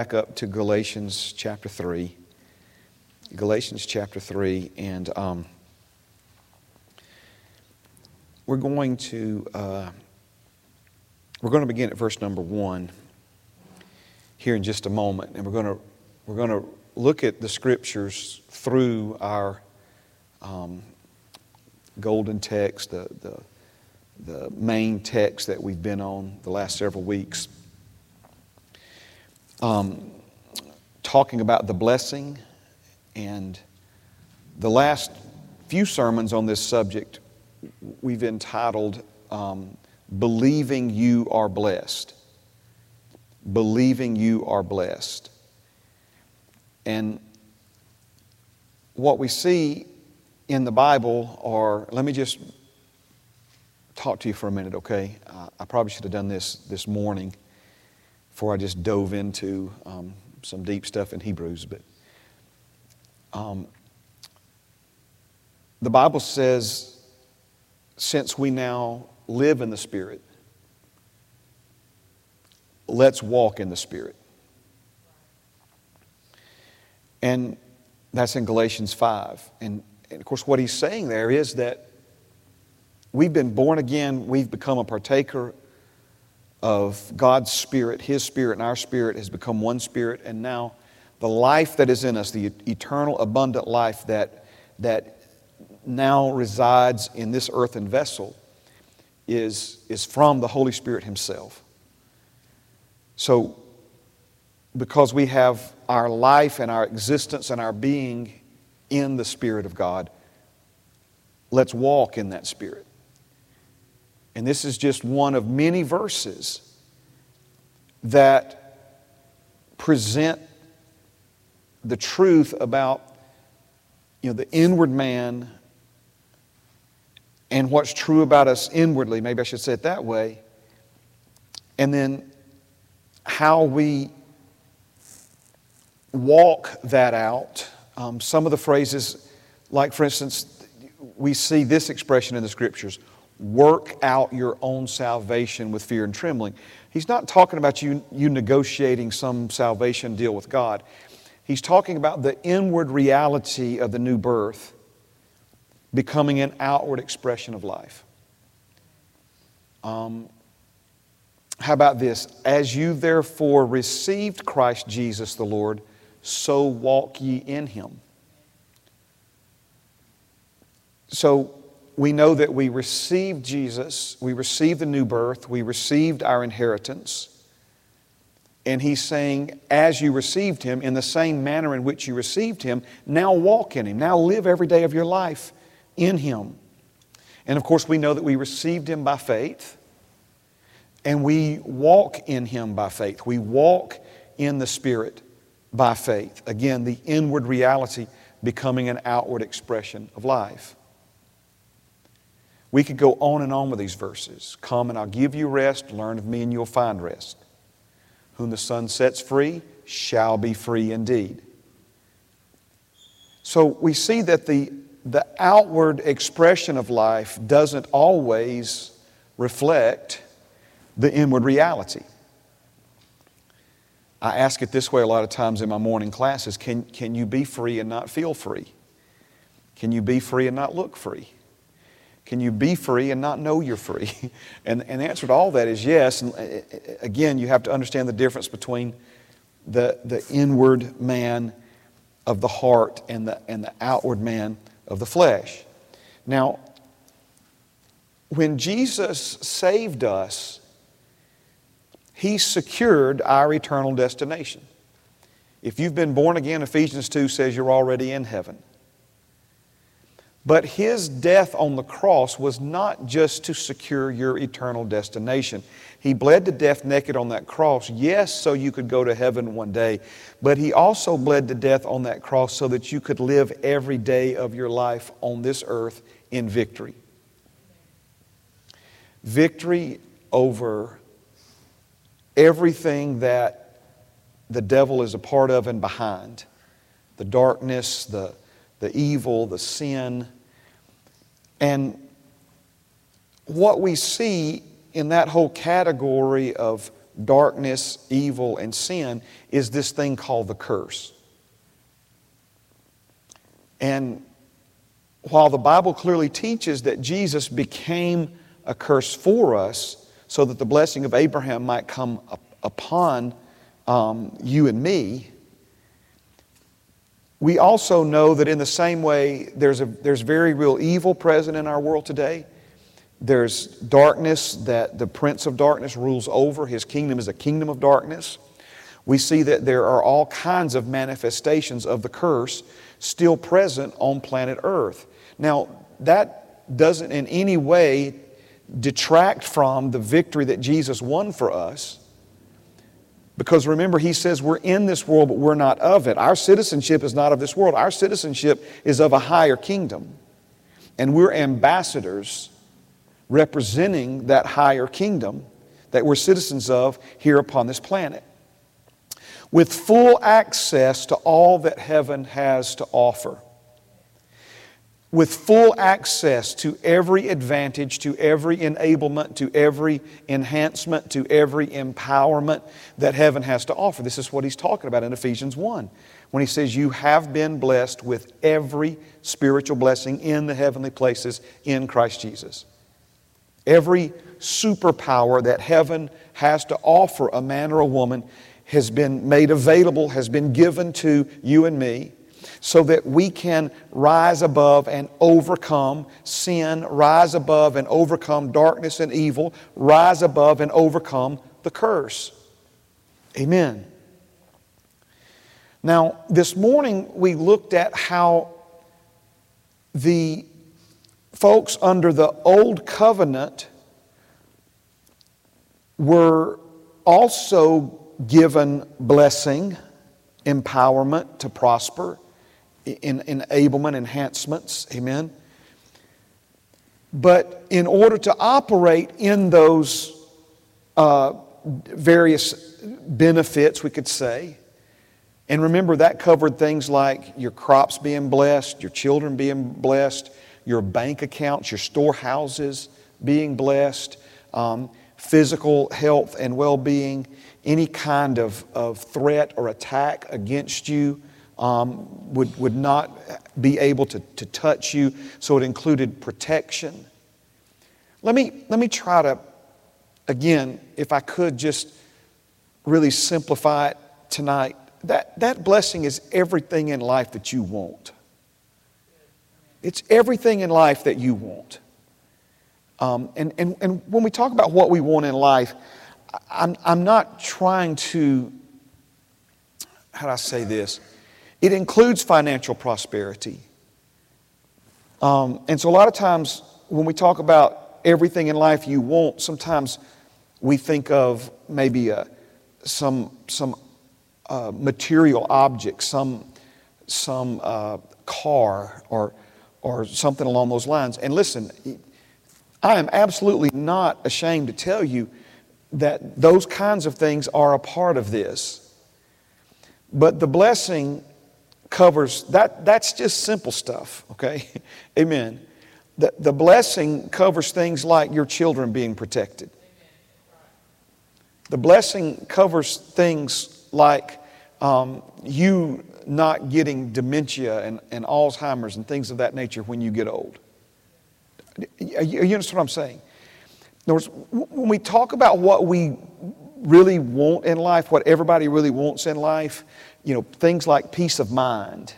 back up to Galatians chapter 3. Galatians chapter 3, and um, we're going to uh, we're going to begin at verse number one here in just a moment, and we're going to we're going to look at the scriptures through our um, golden text, the, the the main text that we've been on the last several weeks um, talking about the blessing. And the last few sermons on this subject we've entitled um, Believing You Are Blessed. Believing You Are Blessed. And what we see in the Bible are, let me just talk to you for a minute, okay? Uh, I probably should have done this this morning before I just dove into um, some deep stuff in Hebrews. But um, the Bible says, since we now live in the Spirit, let's walk in the Spirit. And that's in Galatians 5. And, and of course, what he's saying there is that we've been born again, we've become a partaker of God's Spirit, His Spirit, and our Spirit has become one Spirit, and now the life that is in us, the eternal, abundant life that, that now resides in this earthen vessel, is, is from the Holy Spirit Himself. So, because we have our life and our existence and our being in the Spirit of God, let's walk in that Spirit. And this is just one of many verses that present the truth about you know, the inward man and what's true about us inwardly. Maybe I should say it that way. And then how we walk that out. Um, some of the phrases, like for instance, we see this expression in the scriptures work out your own salvation with fear and trembling. He's not talking about you, you negotiating some salvation deal with God. He's talking about the inward reality of the new birth becoming an outward expression of life. Um, how about this? As you therefore received Christ Jesus the Lord, so walk ye in him. So, we know that we received Jesus, we received the new birth, we received our inheritance. And he's saying, as you received him, in the same manner in which you received him, now walk in him. Now live every day of your life in him. And of course, we know that we received him by faith, and we walk in him by faith. We walk in the Spirit by faith. Again, the inward reality becoming an outward expression of life. We could go on and on with these verses. Come and I'll give you rest. Learn of me and you'll find rest. Whom the Son sets free shall be free indeed. So we see that the, the outward expression of life doesn't always reflect the inward reality. I ask it this way a lot of times in my morning classes can, can you be free and not feel free? Can you be free and not look free? Can you be free and not know you're free? and, and the answer to all that is yes. And uh, uh, again, you have to understand the difference between the, the inward man of the heart and the, and the outward man of the flesh. Now, when Jesus saved us, He secured our eternal destination. If you've been born again, Ephesians 2 says you're already in heaven. But his death on the cross was not just to secure your eternal destination. He bled to death naked on that cross, yes, so you could go to heaven one day, but he also bled to death on that cross so that you could live every day of your life on this earth in victory. Victory over everything that the devil is a part of and behind the darkness, the the evil, the sin. And what we see in that whole category of darkness, evil, and sin is this thing called the curse. And while the Bible clearly teaches that Jesus became a curse for us so that the blessing of Abraham might come upon um, you and me, we also know that in the same way there's, a, there's very real evil present in our world today. There's darkness that the prince of darkness rules over. His kingdom is a kingdom of darkness. We see that there are all kinds of manifestations of the curse still present on planet Earth. Now, that doesn't in any way detract from the victory that Jesus won for us. Because remember, he says we're in this world, but we're not of it. Our citizenship is not of this world. Our citizenship is of a higher kingdom. And we're ambassadors representing that higher kingdom that we're citizens of here upon this planet. With full access to all that heaven has to offer with full access to every advantage, to every enablement, to every enhancement, to every empowerment that heaven has to offer. This is what he's talking about in Ephesians 1 when he says, You have been blessed with every spiritual blessing in the heavenly places in Christ Jesus. Every superpower that heaven has to offer a man or a woman has been made available, has been given to you and me so that we can rise above and overcome sin, rise above and overcome darkness and evil, rise above and overcome the curse. Amen. Now, this morning we looked at how the folks under the old covenant were also given blessing, empowerment to prosper in, enablement, enhancements. Amen. But in order to operate in those uh, various benefits, we could say, and remember that covered things like your crops being blessed, your children being blessed, your bank accounts, your storehouses being blessed, um, physical health and well being, any kind of, of threat or attack against you um, would, would not be able to, to touch you, so it included protection. Let me, let me try to, again, if I could just really simplify it tonight. That, that blessing is everything in life that you want. It's everything in life that you want. Um, and, and, and when we talk about what we want in life, I'm, I'm not trying to, how do I say this? It includes financial prosperity. Um, and so, a lot of times, when we talk about everything in life you want, sometimes we think of maybe a, some, some uh, material object, some, some uh, car, or, or something along those lines. And listen, I am absolutely not ashamed to tell you that those kinds of things are a part of this. But the blessing covers that that's just simple stuff okay? Amen. The, the blessing covers things like your children being protected. The blessing covers things like um, you not getting dementia and, and alzheimer's and things of that nature when you get old. You, you understand what i'm saying? In other words when we talk about what we really want in life what everybody really wants in life you know, things like peace of mind,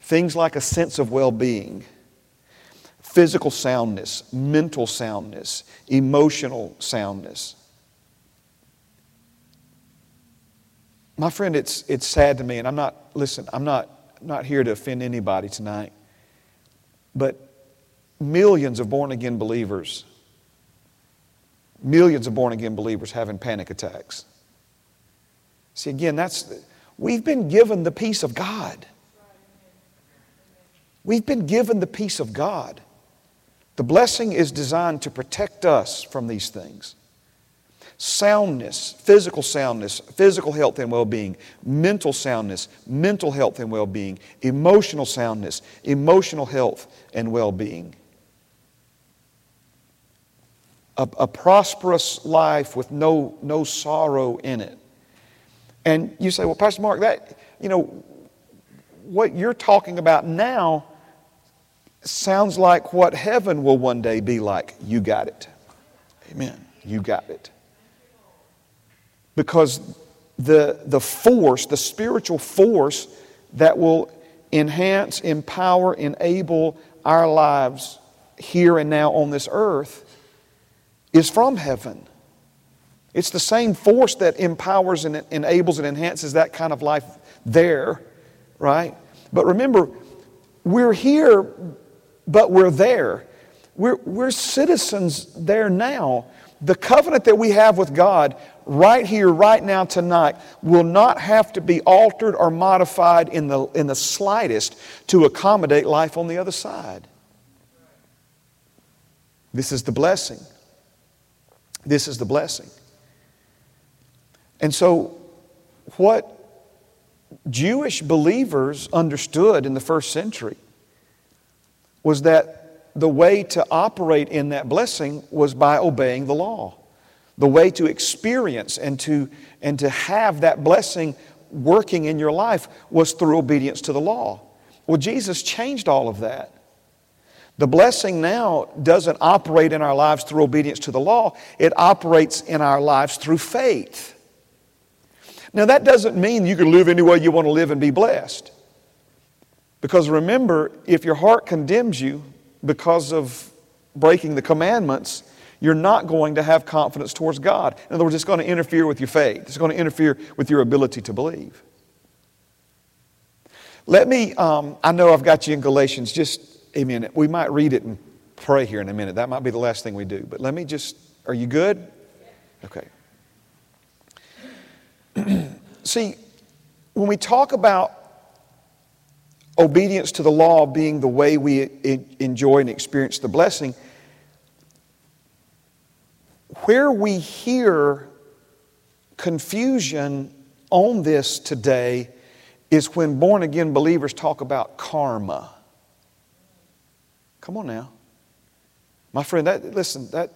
things like a sense of well being, physical soundness, mental soundness, emotional soundness. My friend, it's, it's sad to me, and I'm not, listen, I'm not, not here to offend anybody tonight, but millions of born again believers, millions of born again believers having panic attacks. See, again, that's We've been given the peace of God. We've been given the peace of God. The blessing is designed to protect us from these things. Soundness, physical soundness, physical health and well being, mental soundness, mental health and well being, emotional soundness, emotional health and well being. a, a prosperous life with no, no sorrow in it. And you say, well, Pastor Mark, that, you know, what you're talking about now sounds like what heaven will one day be like. You got it. Amen. You got it. Because the, the force, the spiritual force that will enhance, empower, enable our lives here and now on this earth is from heaven. It's the same force that empowers and enables and enhances that kind of life there, right? But remember, we're here, but we're there. We're, we're citizens there now. The covenant that we have with God right here, right now, tonight, will not have to be altered or modified in the, in the slightest to accommodate life on the other side. This is the blessing. This is the blessing. And so, what Jewish believers understood in the first century was that the way to operate in that blessing was by obeying the law. The way to experience and to, and to have that blessing working in your life was through obedience to the law. Well, Jesus changed all of that. The blessing now doesn't operate in our lives through obedience to the law, it operates in our lives through faith. Now, that doesn't mean you can live any way you want to live and be blessed. Because remember, if your heart condemns you because of breaking the commandments, you're not going to have confidence towards God. In other words, it's going to interfere with your faith, it's going to interfere with your ability to believe. Let me, um, I know I've got you in Galatians, just a minute. We might read it and pray here in a minute. That might be the last thing we do. But let me just, are you good? Okay. See, when we talk about obedience to the law being the way we enjoy and experience the blessing, where we hear confusion on this today is when born again believers talk about karma. Come on now. My friend, that, listen, that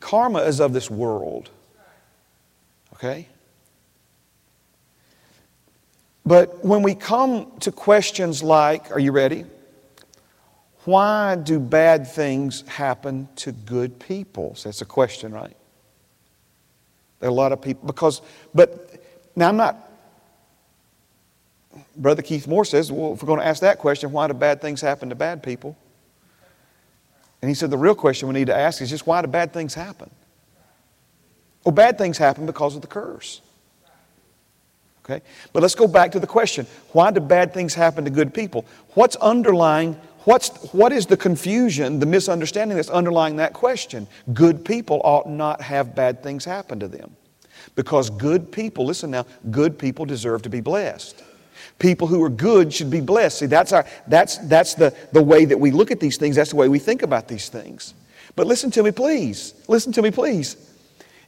karma is of this world. Okay? But when we come to questions like, are you ready? Why do bad things happen to good people? So that's a question, right? There are a lot of people, because, but now I'm not, Brother Keith Moore says, well, if we're going to ask that question, why do bad things happen to bad people? And he said, the real question we need to ask is just why do bad things happen? Well, bad things happen because of the curse. Okay? But let's go back to the question why do bad things happen to good people? What's underlying What's, what is the confusion, the misunderstanding that's underlying that question? Good people ought not have bad things happen to them. Because good people, listen now, good people deserve to be blessed. People who are good should be blessed. See, that's, our, that's, that's the, the way that we look at these things, that's the way we think about these things. But listen to me, please. Listen to me, please.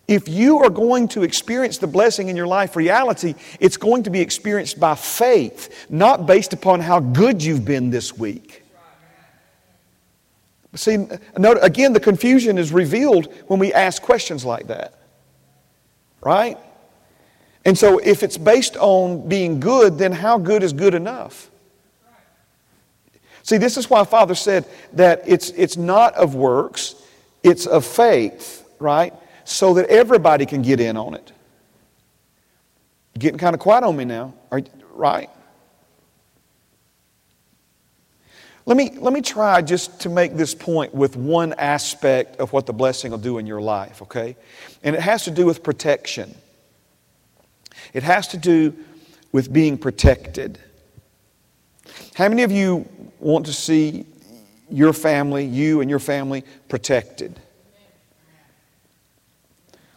If you are going to experience the blessing in your life reality, it's going to be experienced by faith, not based upon how good you've been this week. See, note, again, the confusion is revealed when we ask questions like that. Right? And so, if it's based on being good, then how good is good enough? See, this is why Father said that it's, it's not of works, it's of faith, right? So that everybody can get in on it. Getting kind of quiet on me now, right? Let me, let me try just to make this point with one aspect of what the blessing will do in your life, okay? And it has to do with protection. It has to do with being protected. How many of you want to see your family, you and your family, protected?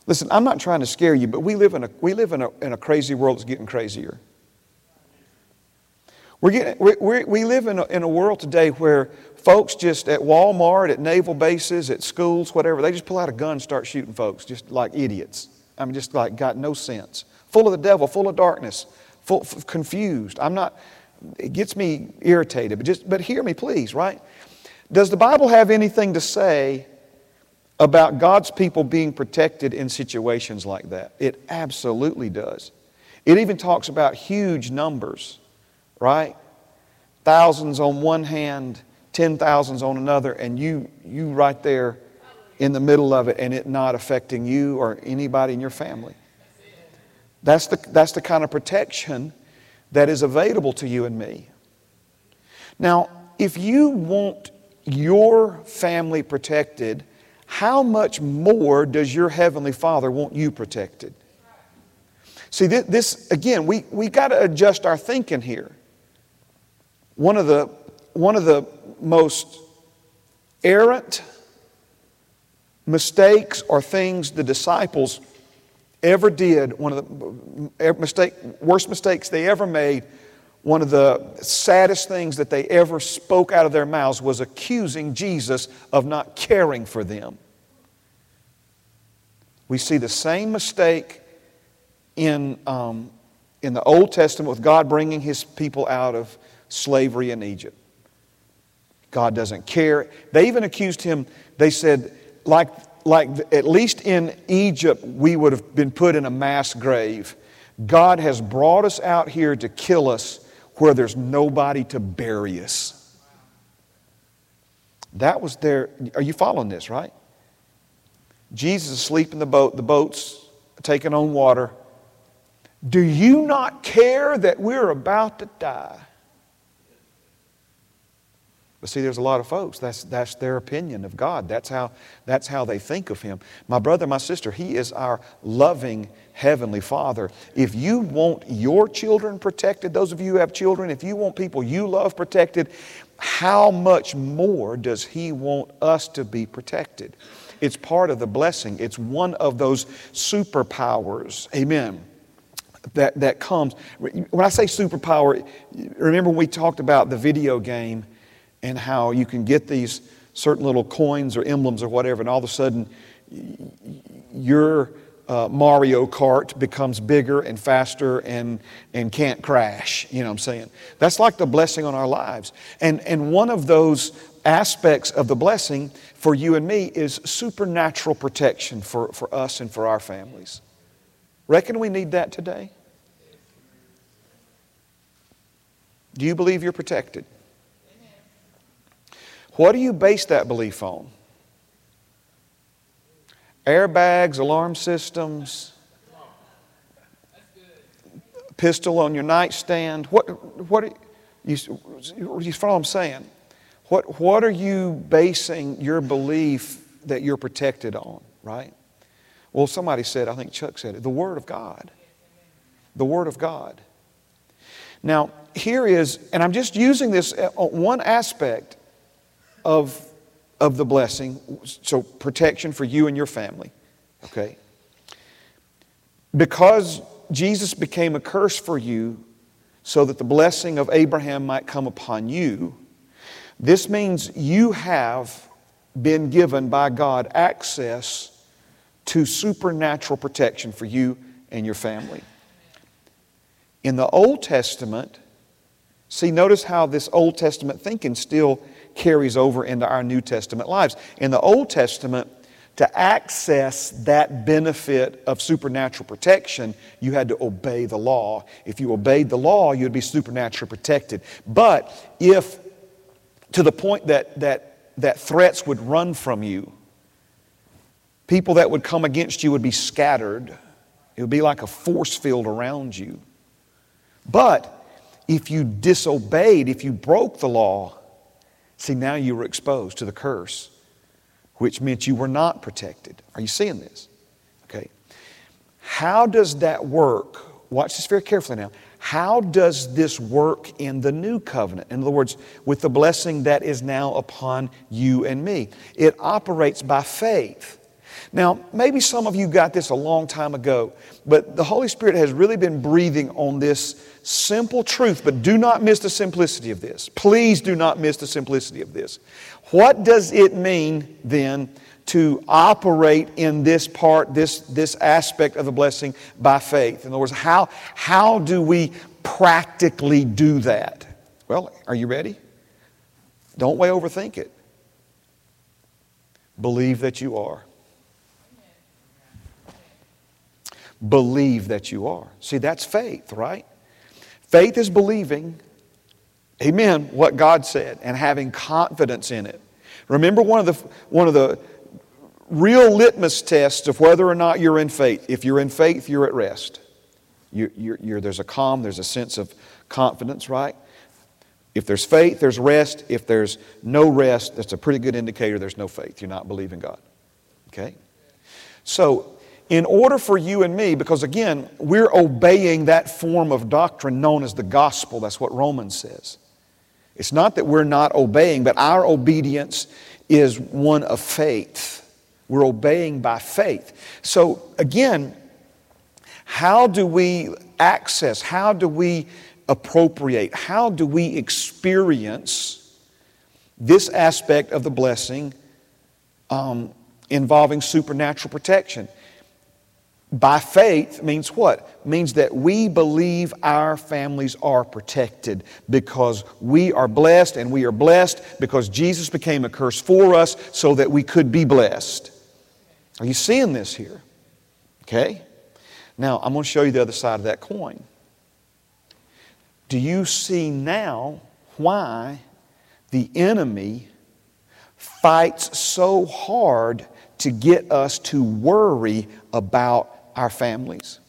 Listen, I'm not trying to scare you, but we live in a, we live in a, in a crazy world that's getting crazier. We're getting, we we live in a, in a world today where folks just at Walmart, at naval bases, at schools, whatever, they just pull out a gun and start shooting folks just like idiots. I mean, just like got no sense. Full of the devil, full of darkness, full, f- confused. I'm not, it gets me irritated, but just, but hear me please, right? Does the Bible have anything to say about God's people being protected in situations like that. It absolutely does. It even talks about huge numbers, right? Thousands on one hand, ten thousands on another, and you, you right there in the middle of it and it not affecting you or anybody in your family. That's the, that's the kind of protection that is available to you and me. Now, if you want your family protected, how much more does your Heavenly Father want you protected? See, this, again, we, we got to adjust our thinking here. One of the, one of the most errant mistakes or things the disciples ever did, one of the er, mistake, worst mistakes they ever made, one of the saddest things that they ever spoke out of their mouths was accusing Jesus of not caring for them. We see the same mistake in, um, in the Old Testament with God bringing his people out of slavery in Egypt. God doesn't care. They even accused him, they said, like, like at least in Egypt, we would have been put in a mass grave. God has brought us out here to kill us where there's nobody to bury us. That was their, are you following this, right? Jesus asleep in the boat, the boat's taking on water. Do you not care that we're about to die? But see, there's a lot of folks, that's, that's their opinion of God. That's how, that's how they think of Him. My brother, my sister, He is our loving Heavenly Father. If you want your children protected, those of you who have children, if you want people you love protected, how much more does He want us to be protected? It's part of the blessing, it's one of those superpowers. Amen that, that comes. When I say superpower, remember when we talked about the video game and how you can get these certain little coins or emblems or whatever, and all of a sudden your uh, Mario Kart becomes bigger and faster and, and can't crash. You know what I'm saying? That's like the blessing on our lives. And, and one of those aspects of the blessing for you and me is supernatural protection for, for us and for our families. Reckon we need that today? Do you believe you're protected? What do you base that belief on? Airbags, alarm systems, pistol on your nightstand. What, what, you, you follow what I'm saying? What, what are you basing your belief that you're protected on, right? Well, somebody said, I think Chuck said it, the Word of God. The Word of God. Now, here is, and I'm just using this uh, one aspect of, of the blessing, so protection for you and your family, okay? Because Jesus became a curse for you so that the blessing of Abraham might come upon you, this means you have been given by God access to supernatural protection for you and your family. In the Old Testament, see, notice how this Old Testament thinking still carries over into our New Testament lives. In the Old Testament, to access that benefit of supernatural protection, you had to obey the law. If you obeyed the law, you'd be supernaturally protected. But if, to the point that, that, that threats would run from you, people that would come against you would be scattered. It would be like a force field around you. But if you disobeyed, if you broke the law, See, now you were exposed to the curse, which meant you were not protected. Are you seeing this? Okay. How does that work? Watch this very carefully now. How does this work in the new covenant? In other words, with the blessing that is now upon you and me. It operates by faith. Now, maybe some of you got this a long time ago, but the Holy Spirit has really been breathing on this simple truth, but do not miss the simplicity of this. Please do not miss the simplicity of this. What does it mean then to operate in this part, this, this aspect of the blessing by faith? In other words, how, how do we practically do that? Well, are you ready? Don't way overthink it. Believe that you are. Believe that you are. See, that's faith, right? Faith is believing, amen, what God said and having confidence in it. Remember one of the, one of the real litmus tests of whether or not you're in faith. If you're in faith, you're at rest. You're, you're, you're, there's a calm, there's a sense of confidence, right? If there's faith, there's rest. If there's no rest, that's a pretty good indicator there's no faith. You're not believing God. Okay? So, in order for you and me, because again, we're obeying that form of doctrine known as the gospel, that's what Romans says. It's not that we're not obeying, but our obedience is one of faith. We're obeying by faith. So, again, how do we access, how do we appropriate, how do we experience this aspect of the blessing um, involving supernatural protection? By faith means what? Means that we believe our families are protected because we are blessed and we are blessed because Jesus became a curse for us so that we could be blessed. Are you seeing this here? Okay? Now, I'm going to show you the other side of that coin. Do you see now why the enemy fights so hard to get us to worry about our families,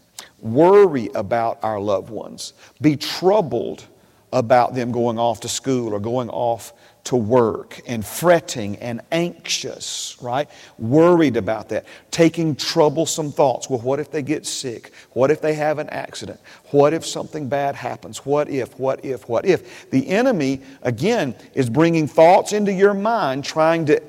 worry about our loved ones, be troubled about them going off to school or going off to work and fretting and anxious, right? Worried about that. Taking troublesome thoughts. Well, what if they get sick? What if they have an accident? What if something bad happens? What if, what if, what if? The enemy, again, is bringing thoughts into your mind, trying to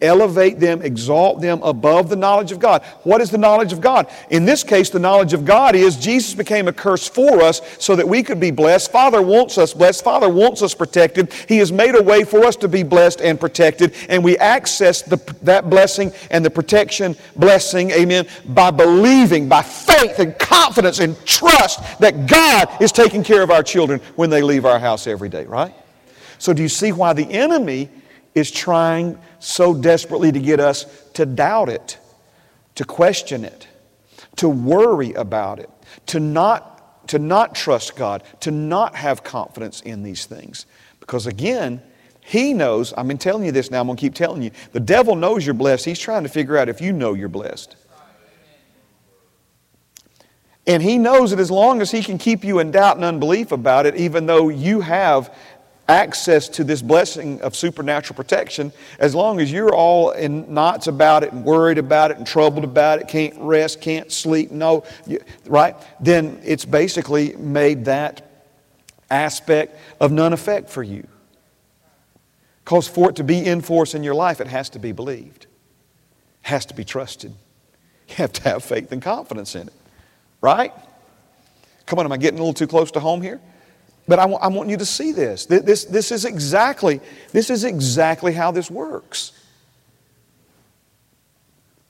elevate them, exalt them above the knowledge of God. What is the knowledge of God? In this case, the knowledge of God is Jesus became a curse for us so that we could be blessed. Father wants us blessed. Father wants us protected. He has made a way for us to be blessed and protected, and we access the, that blessing and the protection blessing, amen, by believing, by faith and confidence and trust that God is taking care of our children when they leave our house every day, right? So, do you see why the enemy is trying so desperately to get us to doubt it, to question it, to worry about it, to not, to not trust God, to not have confidence in these things. Because again, he knows, I've been telling you this now, I'm going to keep telling you. The devil knows you're blessed. He's trying to figure out if you know you're blessed. And he knows that as long as he can keep you in doubt and unbelief about it, even though you have access to this blessing of supernatural protection as long as you're all in knots about it and worried about it and troubled about it, can't rest, can't sleep, no, right? Then it's basically made that aspect of none effect for you. Because for it to be in force in your life, it has to be believed, has to be trusted. You have to have faith and confidence in it, right? Come on, am I getting a little too close to home here? But I, w- I want you to see this. This, this, is exactly, this is exactly how this works.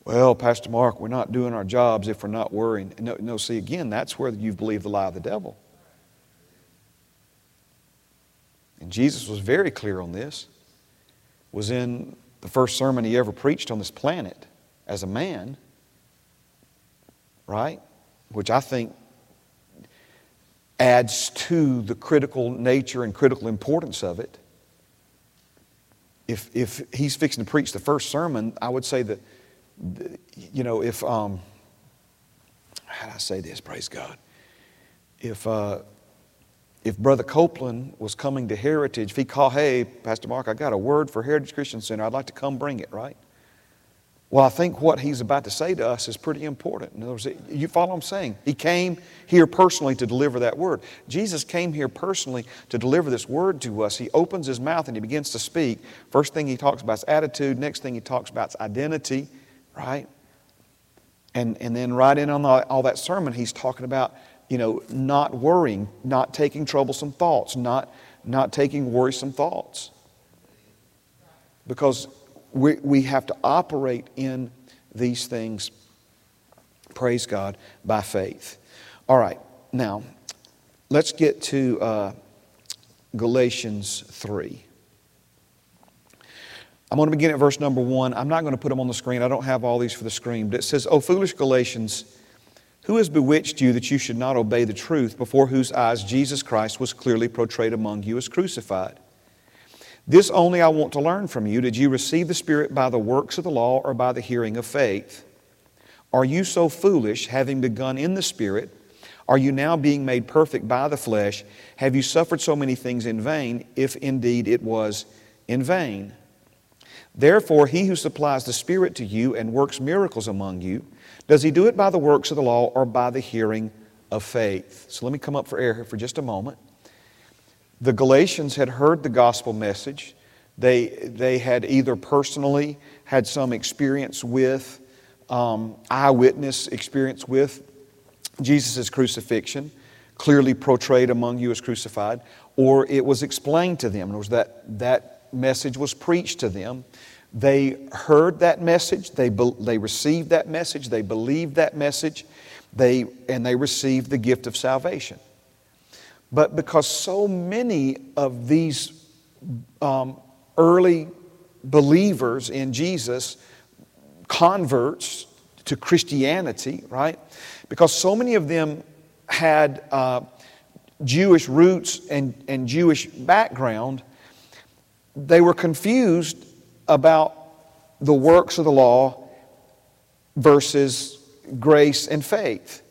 Well, Pastor Mark, we're not doing our jobs if we're not worrying. No, no, see, again, that's where you've believed the lie of the devil. And Jesus was very clear on this. Was in the first sermon he ever preached on this planet as a man, right? Which I think adds to the critical nature and critical importance of it. If, if he's fixing to preach the first sermon, I would say that, you know, if, um, how do I say this? Praise God. If, uh, if Brother Copeland was coming to Heritage, if he called, hey, Pastor Mark, I got a word for Heritage Christian Center, I'd like to come bring it, right? Well, I think what he's about to say to us is pretty important. In other words, you follow what I'm saying? He came here personally to deliver that word. Jesus came here personally to deliver this word to us. He opens his mouth and he begins to speak. First thing he talks about is attitude. Next thing he talks about is identity, right? And, and then right in on all, all that sermon, he's talking about, you know, not worrying, not taking troublesome thoughts, not, not taking worrisome thoughts. Because we, we have to operate in these things, praise God, by faith. All right, now let's get to uh, Galatians 3. I'm going to begin at verse number one. I'm not going to put them on the screen. I don't have all these for the screen. But it says, Oh, foolish Galatians, Who has bewitched you that you should not obey the truth, before whose eyes Jesus Christ was clearly portrayed among you as crucified? This only I want to learn from you. Did you receive the Spirit by the works of the law or by the hearing of faith? Are you so foolish, having begun in the Spirit? Are you now being made perfect by the flesh? Have you suffered so many things in vain, if indeed it was in vain? Therefore, he who supplies the Spirit to you and works miracles among you, does he do it by the works of the law or by the hearing of faith? So let me come up for air here for just a moment. The Galatians had heard the gospel message. They, they had either personally had some experience with, um, eyewitness experience with Jesus' crucifixion, clearly portrayed among you as crucified, or it was explained to them. In other words, that, that message was preached to them. They heard that message, they, be, they received that message, they believed that message, they, and they received the gift of salvation. But because so many of these um, early believers in Jesus, converts to Christianity, right? Because so many of them had uh, Jewish roots and, and Jewish background, they were confused about the works of the law versus grace and faith.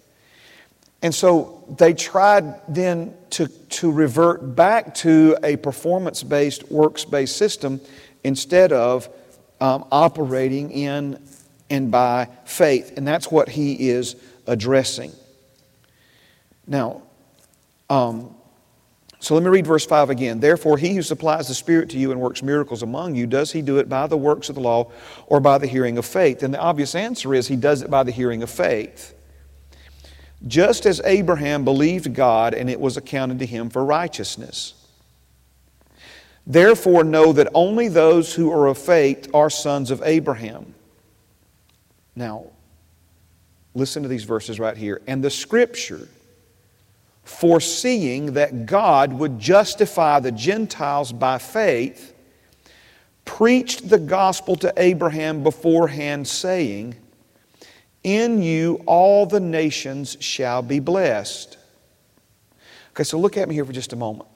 And so they tried then to, to revert back to a performance based, works based system instead of um, operating in and by faith. And that's what he is addressing. Now, um, so let me read verse 5 again. Therefore, he who supplies the Spirit to you and works miracles among you, does he do it by the works of the law or by the hearing of faith? And the obvious answer is he does it by the hearing of faith. Just as Abraham believed God and it was accounted to him for righteousness. Therefore, know that only those who are of faith are sons of Abraham. Now, listen to these verses right here. And the scripture, foreseeing that God would justify the Gentiles by faith, preached the gospel to Abraham beforehand, saying, In you all the nations shall be blessed. Okay, so look at me here for just a moment.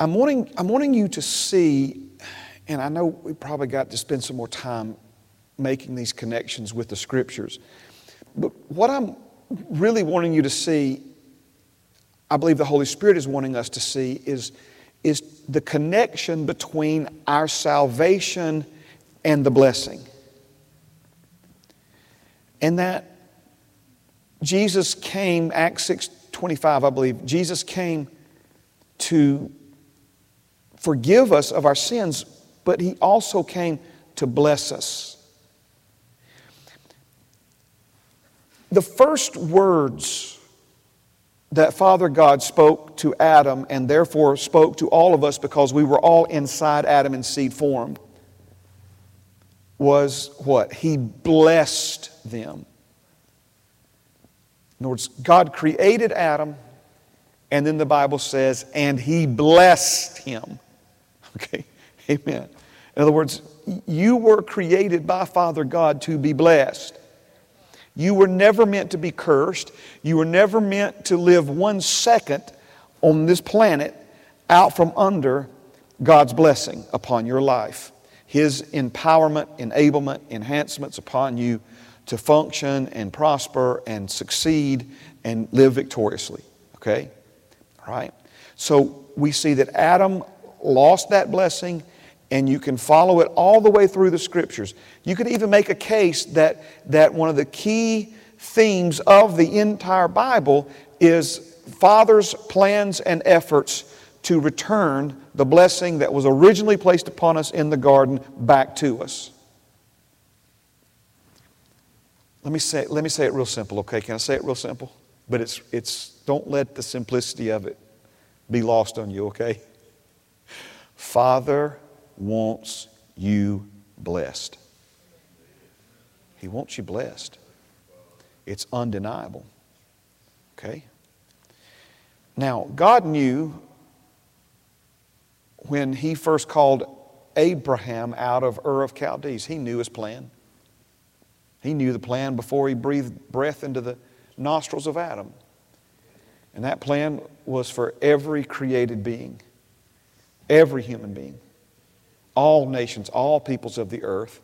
I'm wanting, I'm wanting you to see, and I know we probably got to spend some more time making these connections with the scriptures. But what I'm really wanting you to see, I believe the Holy Spirit is wanting us to see, is, is the connection between our salvation and the blessing. And that Jesus came, Acts 6 25, I believe, Jesus came to forgive us of our sins, but He also came to bless us. The first words that Father God spoke to Adam and therefore spoke to all of us because we were all inside Adam in seed form was what? He blessed them. In other words, God created Adam, and then the Bible says, and he blessed him. Okay, amen. In other words, you were created by Father God to be blessed. You were never meant to be cursed. You were never meant to live one second on this planet out from under God's blessing upon your life. His empowerment, enablement, enhancements upon you to function and prosper and succeed and live victoriously. Okay? All right? So we see that Adam lost that blessing and you can follow it all the way through the scriptures. You could even make a case that, that one of the key themes of the entire Bible is Father's plans and efforts to return the blessing that was originally placed upon us in the garden back to us. Let me say, let me say it real simple, okay? Can I say it real simple? But it's, it's, don't let the simplicity of it be lost on you, okay? Father wants you blessed. He wants you blessed. It's undeniable. Okay? Now, God knew when He first called Abraham out of Ur of Chaldees, He knew His plan. He knew the plan before he breathed breath into the nostrils of Adam. And that plan was for every created being, every human being, all nations, all peoples of the earth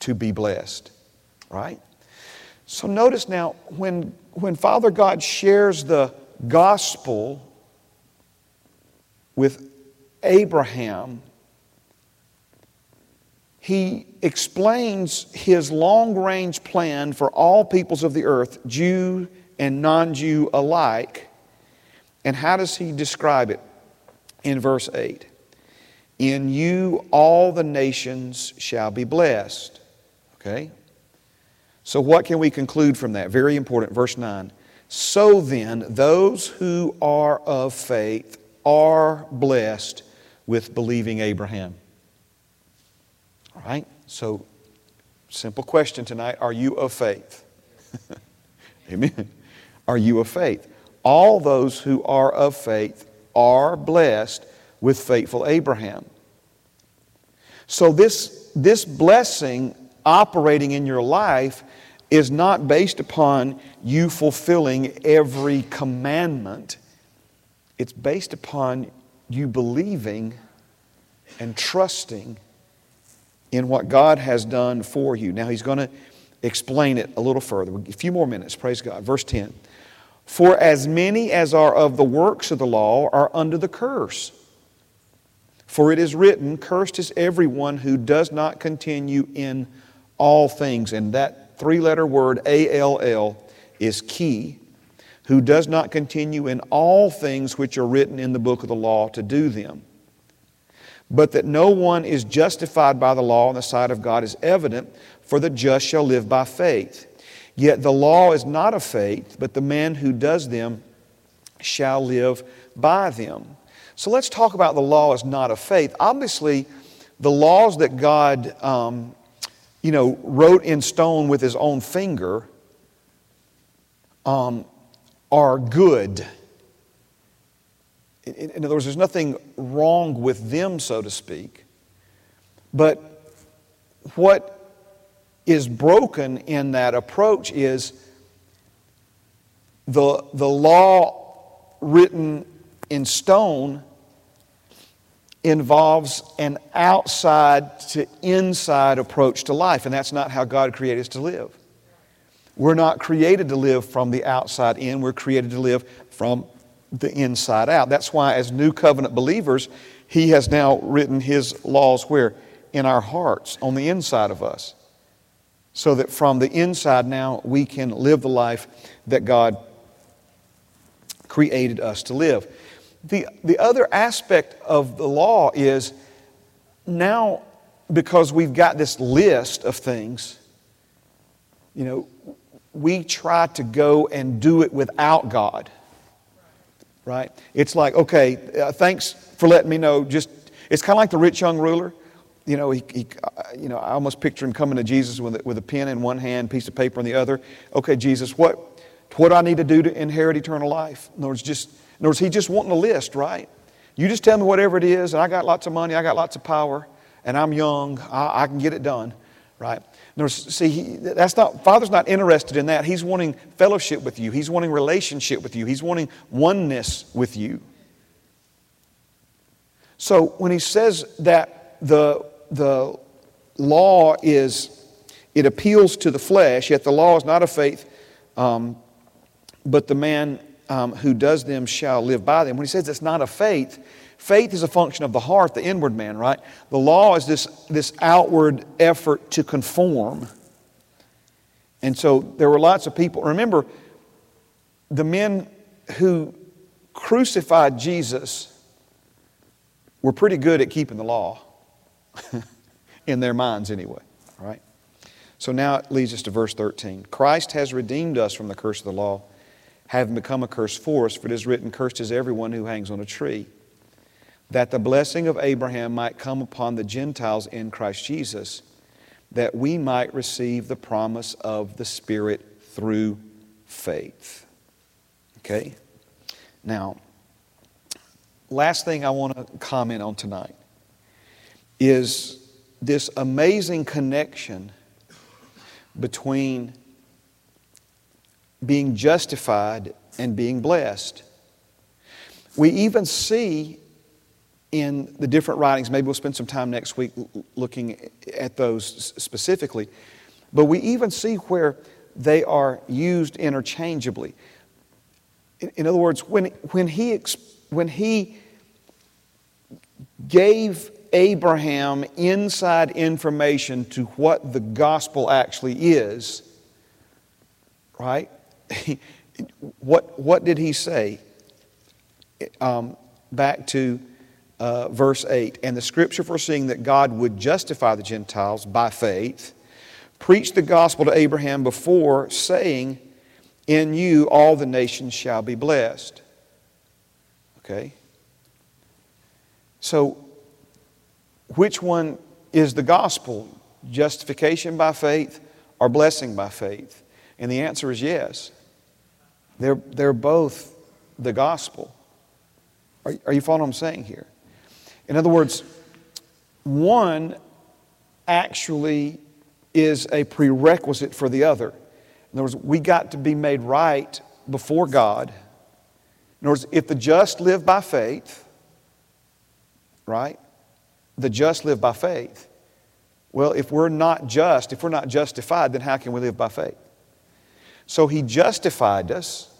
to be blessed. Right? So notice now, when, when Father God shares the gospel with Abraham, he explains his long range plan for all peoples of the earth, Jew and non Jew alike. And how does he describe it? In verse 8 In you all the nations shall be blessed. Okay? So, what can we conclude from that? Very important. Verse 9. So then, those who are of faith are blessed with believing Abraham. All right? So, simple question tonight Are you of faith? Amen. Are you of faith? All those who are of faith are blessed with faithful Abraham. So, this, this blessing operating in your life is not based upon you fulfilling every commandment. It's based upon you believing and trusting in what God has done for you. Now, he's going to explain it a little further. A few more minutes, praise God. Verse 10 For as many as are of the works of the law are under the curse. For it is written, Cursed is everyone who does not continue in all things. And that three letter word, A L L, is key, who does not continue in all things which are written in the book of the law to do them. But that no one is justified by the law in the sight of God is evident, for the just shall live by faith. Yet the law is not of faith, but the man who does them shall live by them. So let's talk about the law is not of faith. Obviously, the laws that God um, you know, wrote in stone with his own finger um, are good. In, in other words, there's nothing wrong with them, so to speak. But what is broken in that approach is the, the law written in stone involves an outside to inside approach to life, and that's not how God created us to live. We're not created to live from the outside in, we're created to live from the inside out. That's why, as new covenant believers, He has now written His laws where? In our hearts, on the inside of us. So that from the inside now we can live the life that God created us to live. The, the other aspect of the law is now, because we've got this list of things, you know, we try to go and do it without God. Right? It's like, okay, uh, thanks for letting me know. Just, it's kind of like the rich young ruler. You know, he, he, uh, you know, I almost picture him coming to Jesus with a, with a pen in one hand, piece of paper in the other. Okay, Jesus, what, what do I need to do to inherit eternal life? In other words, just in other words, he's just wanting a list, right? You just tell me whatever it is, and I got lots of money, I got lots of power, and I'm young, I, I can get it done, right? See, he, that's not, Father's not interested in that. He's wanting fellowship with you, He's wanting relationship with you, He's wanting oneness with you. So when he says that the, the law is, it appeals to the flesh, yet the law is not of faith, um, but the man um, who does them shall live by them. When he says it's not of faith, faith is a function of the heart, the inward man, right? The law is this, this outward effort to conform. And so there were lots of people. Remember, the men who crucified Jesus were pretty good at keeping the law, in their minds anyway, right? So now it leads us to verse 13. Christ has redeemed us from the curse of the law having become a curse for us, for it is written, Cursed is everyone who hangs on a tree, that the blessing of Abraham might come upon the Gentiles in Christ Jesus, that we might receive the promise of the Spirit through faith. Okay? Now, last thing I want to comment on tonight is this amazing connection between being justified and being blessed. We even see in the different writings, maybe we'll spend some time next week looking at those specifically, but we even see where they are used interchangeably. In, other words, when, when, he, when he gave Abraham inside information to what the gospel actually is, right? what, what did he say? Um, back to uh, verse 8. And the scripture foreseeing that God would justify the Gentiles by faith, preached the gospel to Abraham before, saying, In you all the nations shall be blessed. Okay? So, which one is the gospel? Justification by faith or blessing by faith? And the answer is yes. They're, they're both the gospel. Are, are you following what I'm saying here? In other words, one actually is a prerequisite for the other. In other words, we got to be made right before God. In other words, if the just live by faith, right? The just live by faith. Well, if we're not just, if we're not justified, then how can we live by faith? So he justified us.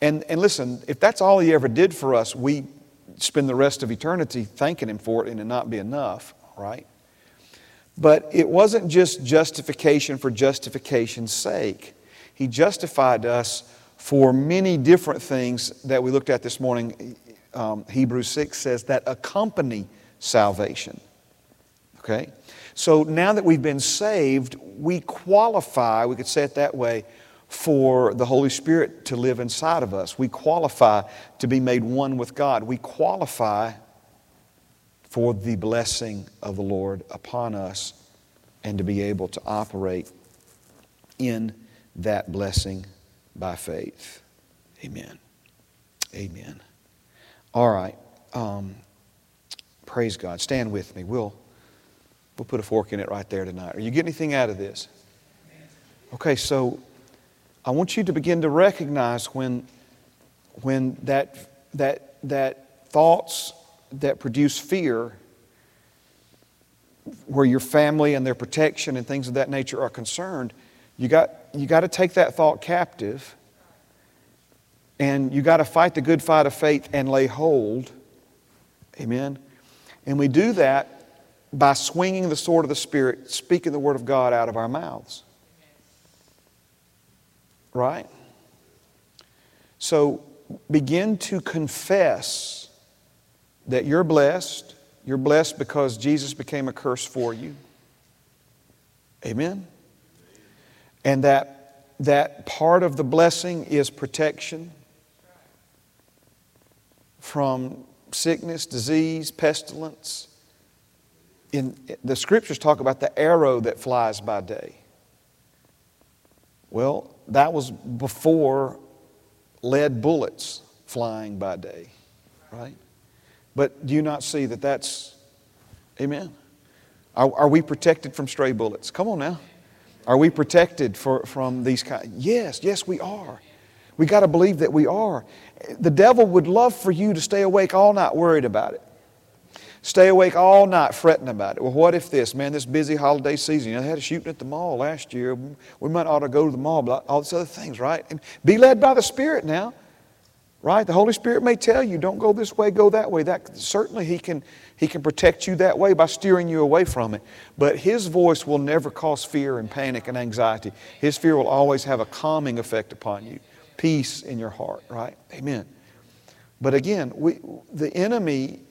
And, and listen, if that's all he ever did for us, we spend the rest of eternity thanking him for it and it not be enough, right? But it wasn't just justification for justification's sake. He justified us for many different things that we looked at this morning. Um, Hebrews 6 says that accompany salvation. Okay? So now that we've been saved, we qualify, we could say it that way, for the Holy Spirit to live inside of us. We qualify to be made one with God. We qualify for the blessing of the Lord upon us and to be able to operate in that blessing by faith. Amen. Amen. All right. Um, praise God. Stand with me. We'll, we'll put a fork in it right there tonight. Are you getting anything out of this? Okay, so I want you to begin to recognize when, when that, that, that thoughts that produce fear, where your family and their protection and things of that nature are concerned, you got, you got to take that thought captive and you got to fight the good fight of faith and lay hold. Amen. And we do that by swinging the sword of the Spirit, speaking the Word of God out of our mouths. Right? So begin to confess that you're blessed. You're blessed because Jesus became a curse for you. Amen? And that, that part of the blessing is protection from sickness, disease, pestilence. In, the scriptures talk about the arrow that flies by day. Well, that was before lead bullets flying by day, right? But do you not see that that's, amen? Are, are we protected from stray bullets? Come on now. Are we protected for, from these kind? Yes, yes, we are. We got to believe that we are. The devil would love for you to stay awake all night worried about it. Stay awake all night fretting about it. Well, what if this? Man, this busy holiday season, you know, they had a shooting at the mall last year. We might ought to go to the mall, but all these other things, right? And be led by the Spirit now, right? The Holy Spirit may tell you, don't go this way, go that way. That certainly He can He can protect you that way by steering you away from it. But His voice will never cause fear and panic and anxiety. His fear will always have a calming effect upon you, peace in your heart, right? Amen. But again, we, the enemy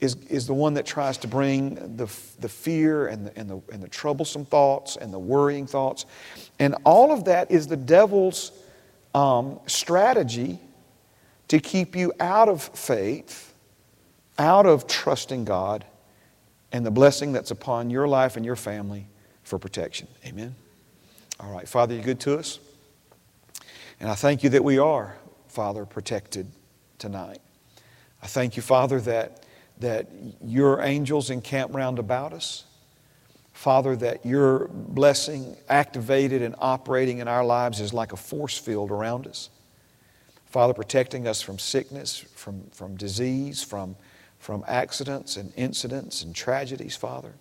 is, is the one that tries to bring the, the fear and the, and, the, and the troublesome thoughts and the worrying thoughts. And all of that is the devil's um, strategy to keep you out of faith, out of trusting God, and the blessing that's upon your life and your family for protection. Amen. All right, Father, you're good to us. And I thank you that we are, Father, protected tonight. I thank you, Father, that that your angels encamp round about us. Father, that your blessing activated and operating in our lives is like a force field around us. Father, protecting us from sickness, from, from disease, from, from accidents and incidents and tragedies, Father.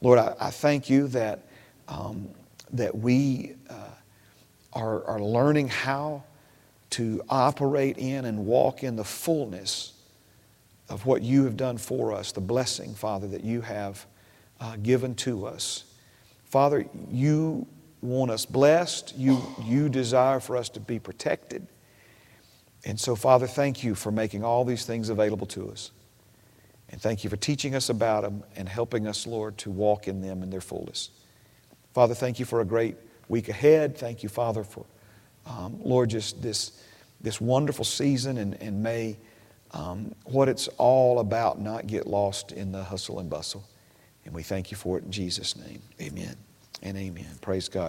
Lord, I, I thank you that, um, that we uh, are, are learning how to operate in and walk in the fullness of what you have done for us, the blessing, Father, that you have uh, given to us. Father, you want us blessed. You, you desire for us to be protected. And so, Father, thank you for making all these things available to us. And thank you for teaching us about them and helping us, Lord, to walk in them in their fullness. Father, thank you for a great week ahead. Thank you, Father, for, um, Lord, just this, this wonderful season. And, and may um, what it's all about not get lost in the hustle and bustle. And we thank you for it in Jesus' name. Amen and amen. Praise God.